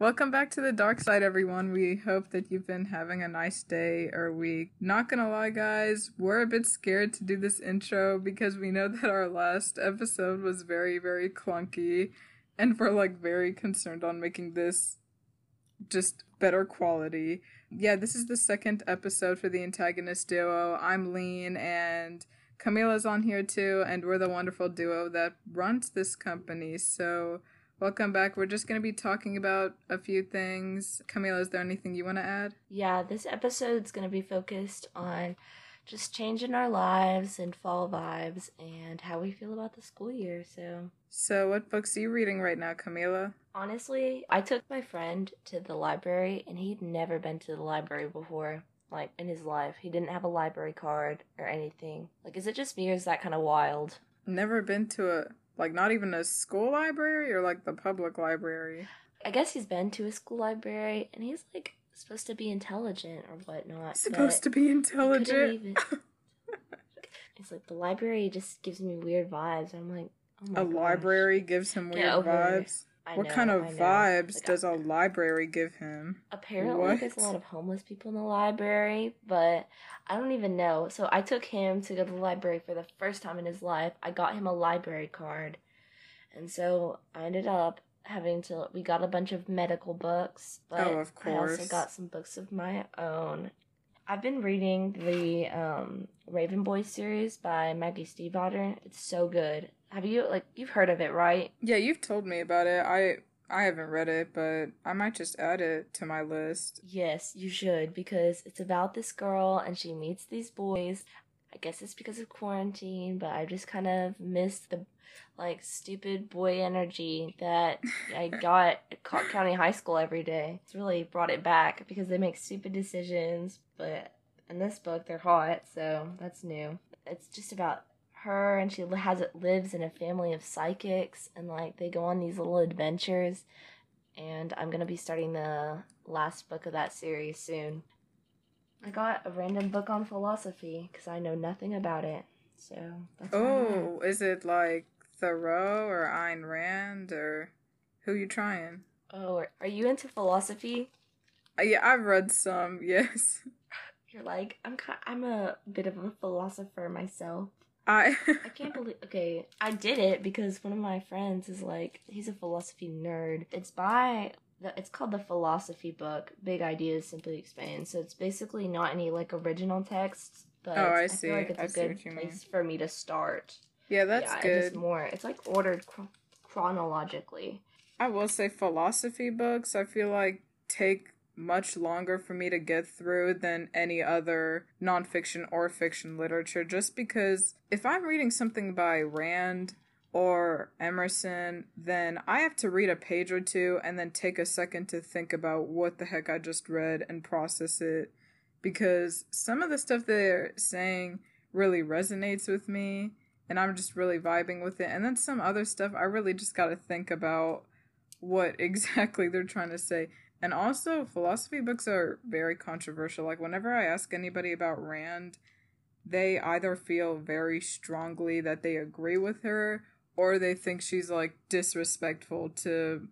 Welcome back to the dark side, everyone. We hope that you've been having a nice day or week. Not gonna lie, guys, we're a bit scared to do this intro because we know that our last episode was very, very clunky, and we're like very concerned on making this just better quality. Yeah, this is the second episode for the antagonist duo. I'm Lean and Camila's on here too, and we're the wonderful duo that runs this company. So, welcome back. We're just going to be talking about a few things. Camila, is there anything you want to add? Yeah, this episode's going to be focused on just changing our lives and fall vibes and how we feel about the school year. So, so what books are you reading right now, Camila? Honestly, I took my friend to the library and he'd never been to the library before like in his life. He didn't have a library card or anything. Like, is it just me or is that kind of wild? Never been to a like not even a school library or like the public library. I guess he's been to a school library and he's like supposed to be intelligent or whatnot. Supposed to be intelligent. Even... it's like the library just gives me weird vibes. I'm like, oh a gosh. library gives him weird vibes. I what know, kind of vibes like, does a library give him? Apparently, what? there's a lot of homeless people in the library, but I don't even know. So I took him to go to the library for the first time in his life. I got him a library card, and so I ended up having to. We got a bunch of medical books, but oh, of course. I also got some books of my own. I've been reading the um, Raven Boy series by Maggie Stiefvater. It's so good. Have you like you've heard of it, right? Yeah, you've told me about it. I I haven't read it, but I might just add it to my list. Yes, you should because it's about this girl and she meets these boys. I guess it's because of quarantine, but I just kind of missed the like stupid boy energy that I got at Clark County High School every day. It's really brought it back because they make stupid decisions, but in this book they're hot, so that's new. It's just about her and she has it lives in a family of psychics and like they go on these little adventures and i'm going to be starting the last book of that series soon. I got a random book on philosophy because i know nothing about it so oh is it like thoreau or Ayn rand or who you trying? Oh are you into philosophy? Uh, yeah i've read some yes. You're like i'm i'm a bit of a philosopher myself I I can't believe okay, I did it because one of my friends is like he's a philosophy nerd. It's by the, it's called the philosophy book, Big Ideas Simply Explained. So it's basically not any like original texts, but oh, I, I see. feel like it's a I good place mean. for me to start. Yeah, that's yeah, good. It's more. It's like ordered chronologically. I will say philosophy books. I feel like take much longer for me to get through than any other nonfiction or fiction literature just because if I'm reading something by Rand or Emerson, then I have to read a page or two and then take a second to think about what the heck I just read and process it because some of the stuff they're saying really resonates with me and I'm just really vibing with it. And then some other stuff I really just got to think about what exactly they're trying to say. And also, philosophy books are very controversial. Like, whenever I ask anybody about Rand, they either feel very strongly that they agree with her or they think she's like disrespectful to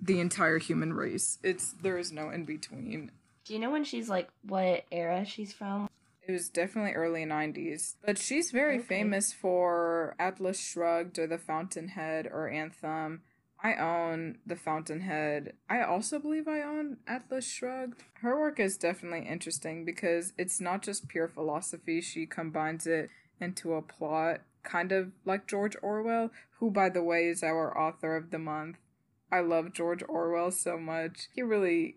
the entire human race. It's there is no in between. Do you know when she's like what era she's from? It was definitely early 90s. But she's very okay. famous for Atlas Shrugged or The Fountainhead or Anthem. I own The Fountainhead. I also believe I own Atlas Shrugged. Her work is definitely interesting because it's not just pure philosophy, she combines it into a plot, kind of like George Orwell, who, by the way, is our author of the month. I love George Orwell so much. He really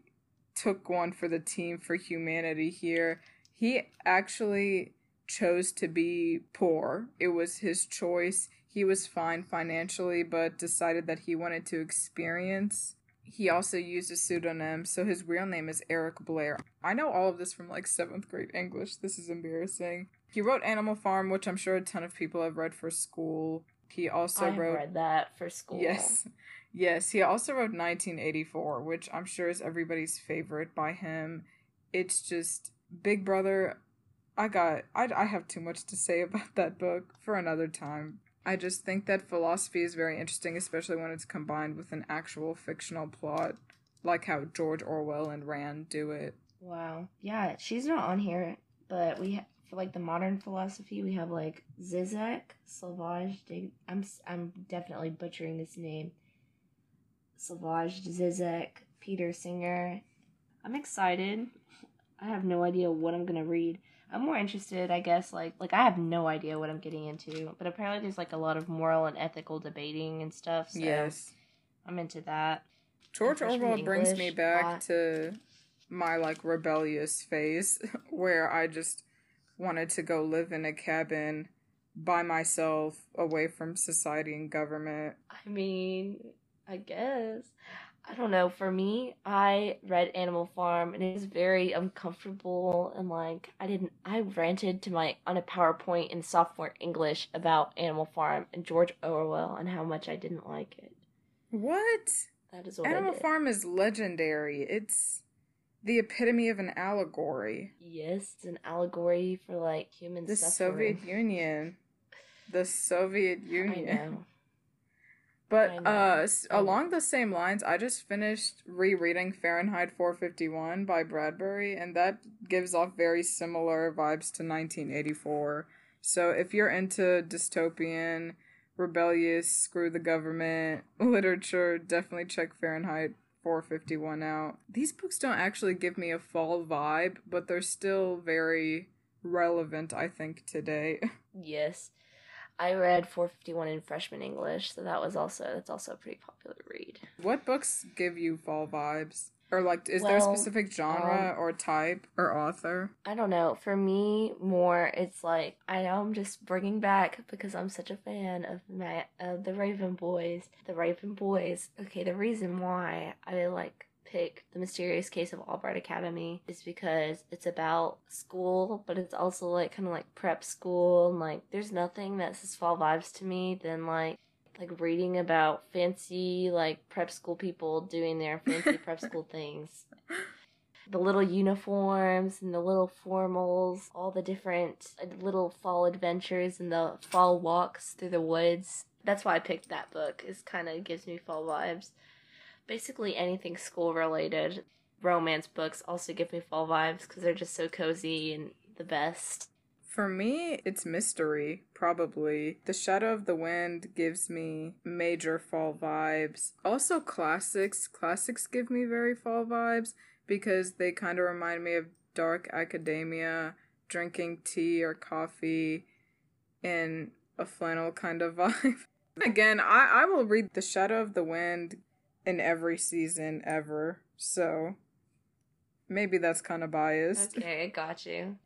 took one for the team for humanity here. He actually chose to be poor, it was his choice he was fine financially, but decided that he wanted to experience. He also used a pseudonym, so his real name is Eric Blair. I know all of this from like seventh grade English. This is embarrassing. He wrote Animal Farm, which I'm sure a ton of people have read for school. He also I wrote read that for school. Yes. Yes, he also wrote 1984, which I'm sure is everybody's favorite by him. It's just Big Brother. I got I I have too much to say about that book for another time. I just think that philosophy is very interesting, especially when it's combined with an actual fictional plot. like how George Orwell and Rand do it. Wow. Yeah, she's not on here, but we ha- for like the modern philosophy, we have like Zizek, Sauvage. De- I'm I'm definitely butchering this name. Sauvage Zizek, Peter Singer. I'm excited. I have no idea what I'm gonna read. I'm more interested, I guess, like like I have no idea what I'm getting into, but apparently there's like a lot of moral and ethical debating and stuff. So yes. I'm into that. George Orwell brings me back uh, to my like rebellious phase where I just wanted to go live in a cabin by myself away from society and government. I mean, I guess. I don't know. For me, I read Animal Farm and it was very uncomfortable and like I didn't I ranted to my on a PowerPoint in sophomore English about Animal Farm and George Orwell and how much I didn't like it. What? That is what Animal. Farm is legendary. It's the epitome of an allegory. Yes, it's an allegory for like human The suffering. Soviet Union. The Soviet Union. But uh, know. along the same lines, I just finished rereading Fahrenheit 451 by Bradbury, and that gives off very similar vibes to 1984. So if you're into dystopian, rebellious, screw the government literature, definitely check Fahrenheit 451 out. These books don't actually give me a fall vibe, but they're still very relevant, I think, today. Yes. I read 451 in freshman English, so that was also that's also a pretty popular read. What books give you fall vibes? Or like, is there a specific genre um, or type or author? I don't know. For me, more it's like I know I'm just bringing back because I'm such a fan of Matt, of the Raven Boys. The Raven Boys. Okay, the reason why I like pick the Mysterious Case of Allbright Academy is because it's about school, but it's also like kind of like prep school. And like, there's nothing that says fall vibes to me than like like reading about fancy like prep school people doing their fancy prep school things the little uniforms and the little formals, all the different uh, little fall adventures and the fall walks through the woods. That's why I picked that book. It kind of gives me fall vibes. Basically, anything school related. Romance books also give me fall vibes because they're just so cozy and the best. For me, it's mystery, probably. The Shadow of the Wind gives me major fall vibes. Also, classics. Classics give me very fall vibes because they kind of remind me of dark academia, drinking tea or coffee in a flannel kind of vibe. Again, I, I will read The Shadow of the Wind in every season ever, so maybe that's kind of biased. Okay, I got you.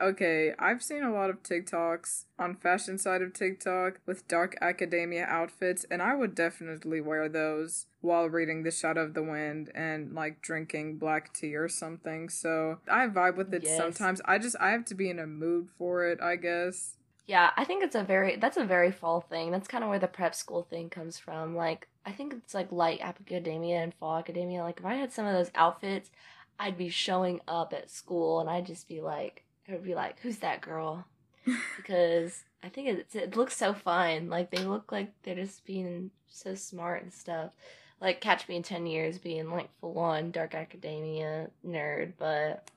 Okay, I've seen a lot of TikToks on fashion side of TikTok with dark academia outfits, and I would definitely wear those while reading The Shadow of the Wind and like drinking black tea or something. So I vibe with it Yes. sometimes. I just I have to be in a mood for it, I guess. Yeah, I think it's a very that's a very fall thing. That's kind of where the prep school thing comes from. Like, I think it's like light academia and fall academia. Like, if I had some of those outfits, I'd be showing up at school and I'd just be like, I would be like, "Who's that girl?" Because I think it's, it looks so fun. Like they look like they're just being so smart and stuff. Like catch me in ten years being like full on dark academia nerd, but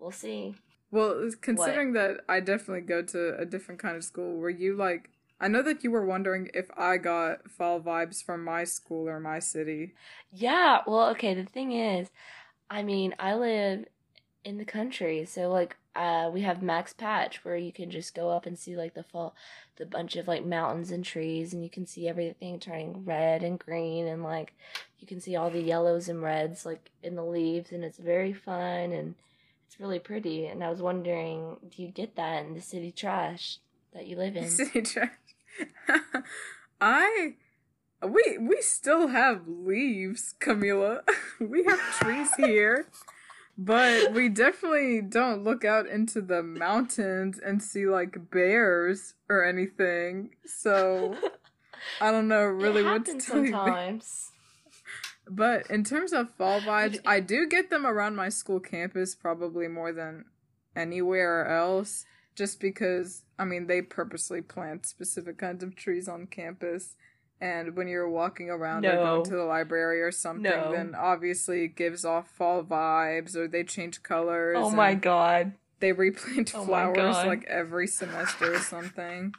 we'll see. Well, considering that I definitely go to a different kind of school, were you like I know that you were wondering if I got fall vibes from my school or my city. Yeah, well, okay, the thing is, I mean, I live in the country, so like uh we have Max Patch where you can just go up and see like the fall the bunch of like mountains and trees and you can see everything turning red and green and like you can see all the yellows and reds like in the leaves and it's very fun and it's really pretty and I was wondering, do you get that in the city trash that you live in? City trash. I we we still have leaves, Camila. we have trees here. But we definitely don't look out into the mountains and see like bears or anything. So I don't know really what to tell you. sometimes. But in terms of fall vibes, I do get them around my school campus probably more than anywhere else. Just because, I mean, they purposely plant specific kinds of trees on campus. And when you're walking around No. or going to the library or something, No. then obviously it gives off fall vibes or they change colors. Oh my god. They replant Oh flowers like every semester or something.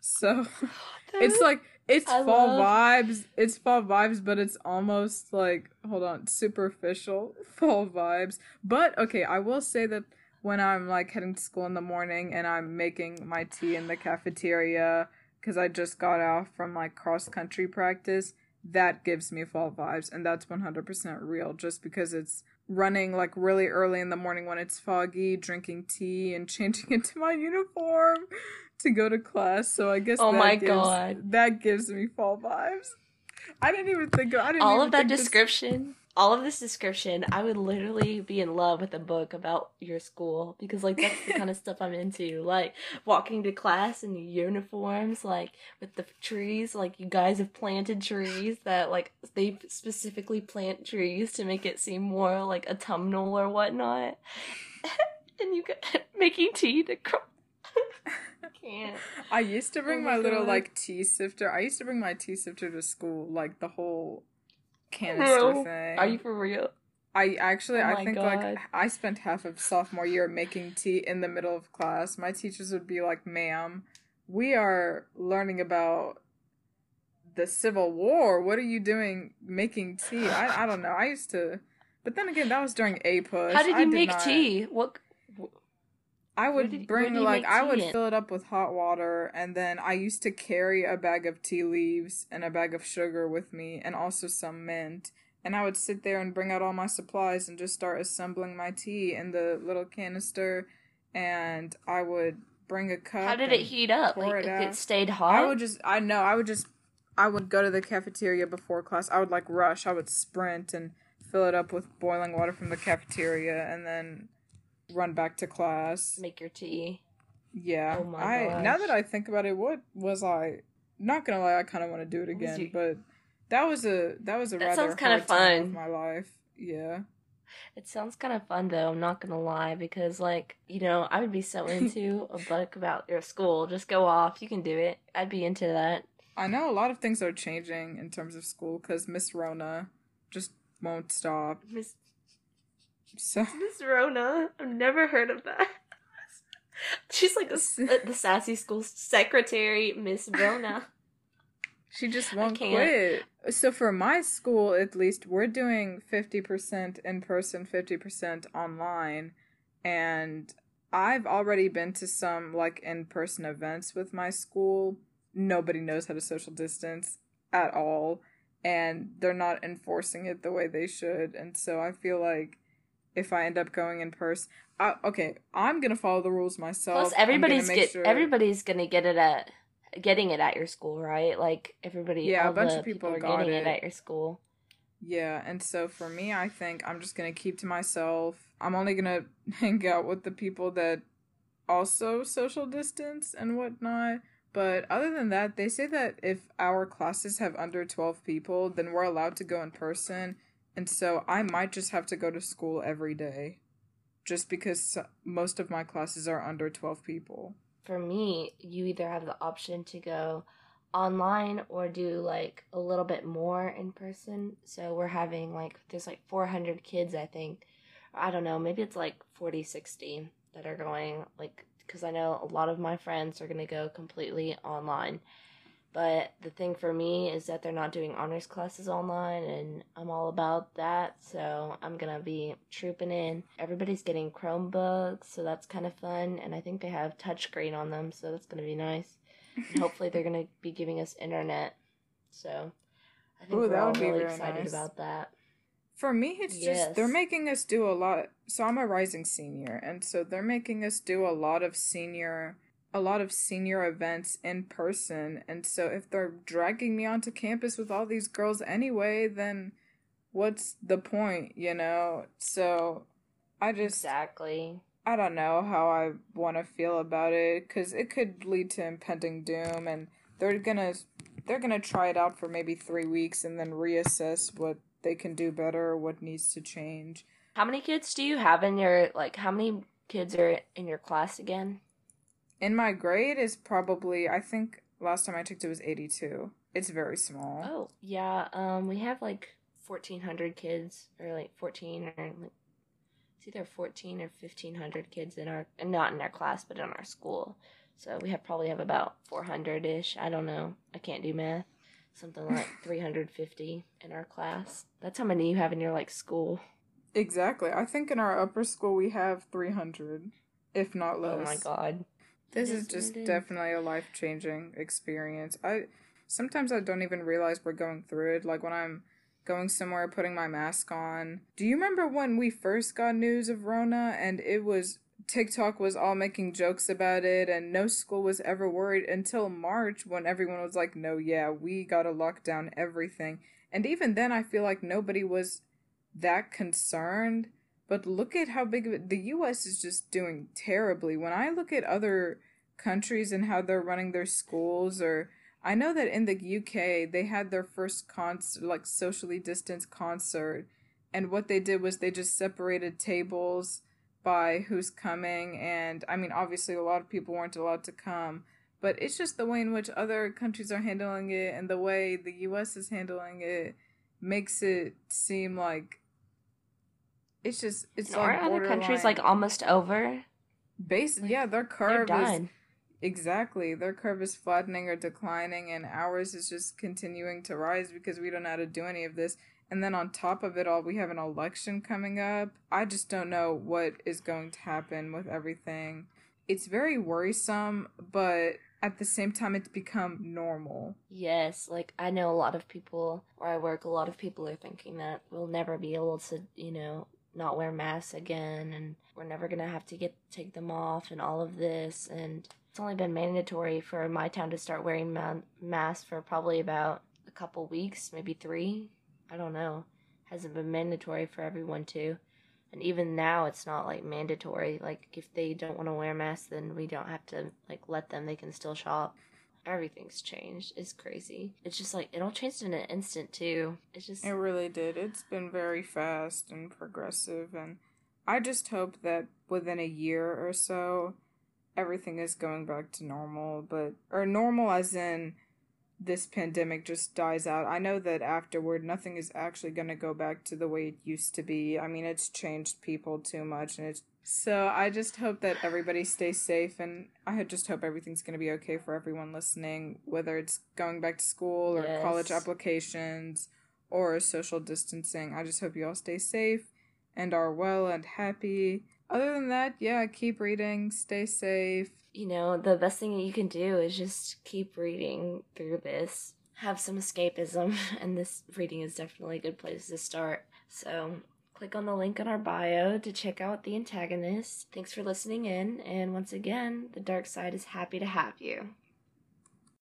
So it's like it's I fall love- vibes. It's fall vibes, but it's almost like hold on, superficial fall vibes. But okay, I will say that when I'm like heading to school in the morning and I'm making my tea in the cafeteria because I just got off from like cross country practice, that gives me fall vibes, and that's 100% real. Just because it's running like really early in the morning when it's foggy, drinking tea and changing into my uniform to go to class. So I guess Oh that my gives, God. that gives me fall vibes. I didn't even think of I didn't all of that think this- description all of this description i would literally be in love with a book about your school because like that's the kind of stuff i'm into like walking to class in uniforms like with the trees like you guys have planted trees that like they specifically plant trees to make it seem more like autumnal or whatnot and you got making tea to cr- I can't I used to bring Oh my my, little like tea sifter. I used to bring my tea sifter to school, like the whole canister No. thing. are you for real I actually, Oh I think God. like I spent half of sophomore year making tea in the middle of class. My teachers would be like, "Ma'am, we are learning about the Civil War. What are you doing making tea?" I, I don't know. I used to, but then again, that was during a push. how did you make not- tea what I would did- bring like I would in? fill it up with hot water and then I used to carry a bag of tea leaves and a bag of sugar with me and also some mint and I would sit there and bring out all my supplies and just start assembling my tea in the little canister and I would bring a cup How did it heat up? Like it if it stayed hot? I would just I know I would just I would go to the cafeteria before class. I would like rush. I would sprint and fill it up with boiling water from the cafeteria and then run back to class. make your tea. Yeah. Oh my I now that I think about it, what was I? Not gonna lie, I kind of want to do it again, you- but that was a that was a That rather sounds time of fun. my life. Yeah. It sounds kind of fun though. I'm not gonna lie because, like, you know, I would be so into a book about your school. Just go off. You can do it. I'd be into that. I know a lot of things are changing in terms of school because Miss Rona just won't stop. Miss So Miss Rona. I've never heard of that. She's like uh, the sassy school secretary, Miss Rona. she just won't quit. So for my school, at least, we're doing fifty percent in person, fifty percent online, and I've already been to some like in person events with my school. Nobody knows how to social distance at all, and they're not enforcing it the way they should. And so I feel like if I end up going in person, okay, I'm gonna follow the rules myself. Plus, everybody's get sure- everybody's gonna get it at getting it at your school, right? Like everybody, Yeah, a bunch of people are got getting it. it at your school. Yeah, and so for me, I think I'm just gonna keep to myself. I'm only gonna hang out with the people that also social distance and whatnot. But other than that, they say that if our classes have under 12 people, then we're allowed to go in person. And so I might just have to go to school every day. Just because most of my classes are under 12 people. for me, you either have the option to go online or do like a little bit more in person. So we're having like, there's like 400 kids, I think. I don't know, maybe it's like 40, 60 that are going, like, because I know a lot of my friends are going to go completely online. But the thing for me is that they're not doing honors classes online, and I'm all about that. So I'm gonna be trooping in. Everybody's getting Chromebooks, so that's kind of fun. And I think they have touchscreen on them, so that's gonna be nice. And hopefully they're gonna be giving us internet. So I think Ooh, we're all really very excited nice. about that. For me, it's just they're making us do a lot. So I'm a rising senior, and so they're making us do a lot of senior, a lot of senior events in person. And so if they're dragging me onto campus with all these girls anyway, then what's the point, you know? So I just Exactly. I don't know how I want to feel about it because it could lead to impending doom, and they're gonna they're gonna try it out for maybe three weeks and then reassess what they can do better or what needs to change. How many kids do you have in your like? How many kids are in your class again? In my grade is probably I think last time I checked it was eighty two. It's very small. Oh, yeah. Um, we have like 1,400 kids, or like 14, or like, it's either 14 or 1,500 kids in our, not in our class, but in our school. So we have probably have about 400 ish. I don't know. I can't do math. Something like 350 in our class. That's how many you have in your like school. Exactly. I think in our upper school we have 300, if not less. Oh my god. This is just definitely a life changing experience. I sometimes I don't even realize we're going through it. Like when I'm going somewhere, putting my mask on. Do you remember when we first got news of Rona and it was TikTok was all making jokes about it and no school was ever worried until March when everyone was like, no, yeah, we gotta lock down everything. And even then, I feel like nobody was that concerned. But look at how big of it, the US is just doing terribly. When I look at other countries and how they're running their schools, or I know that in the UK they had their first concert, like socially distanced concert, and what they did was they just separated tables by who's coming. And I mean, obviously, a lot of people weren't allowed to come, but it's just the way in which other countries are handling it and the way the US is handling it makes it seem like it's just it's And like other countries like almost over? base like, yeah their curve is exactly their curve is flattening or declining and ours is just continuing to rise because we don't know how to do any of this. And then on top of it all we have an election coming up. I just don't know what is going to happen with everything. It's very worrisome but at the same time it's become normal. Yes, like I know a lot of people where I work, a lot of people are thinking that we'll never be able to, you know, not wear masks again and we're never going to have to get take them off and all of this and it's only been mandatory for my town to start wearing ma- masks for probably about a couple weeks, maybe 3. I don't know. Hasn't been mandatory for everyone to. And even now it's not like mandatory. Like if they don't want to wear masks then we don't have to like let them. They can still shop everything's changed. It's crazy. It's just like it all changed in an instant too. It's just It really did. It's been very fast and progressive, and I just hope that within a year or so, everything is going back to normal. But or normal as in this pandemic just dies out. I know that afterward, nothing is actually going to go back to the way it used to be. I mean, it's changed people too much, and it's so I just hope that everybody stays safe, and I just hope everything's going to be okay for everyone listening, whether it's going back to school or Yes. college applications or social distancing. I just hope you all stay safe and are well and happy. Other than that, yeah, keep reading, stay safe. you know, the best thing that you can do is just keep reading through this. Have some escapism, and this reading is definitely a good place to start. So, click on the link in our bio to check out the antagonist. Thanks for listening in, and once again, the dark side is happy to have you.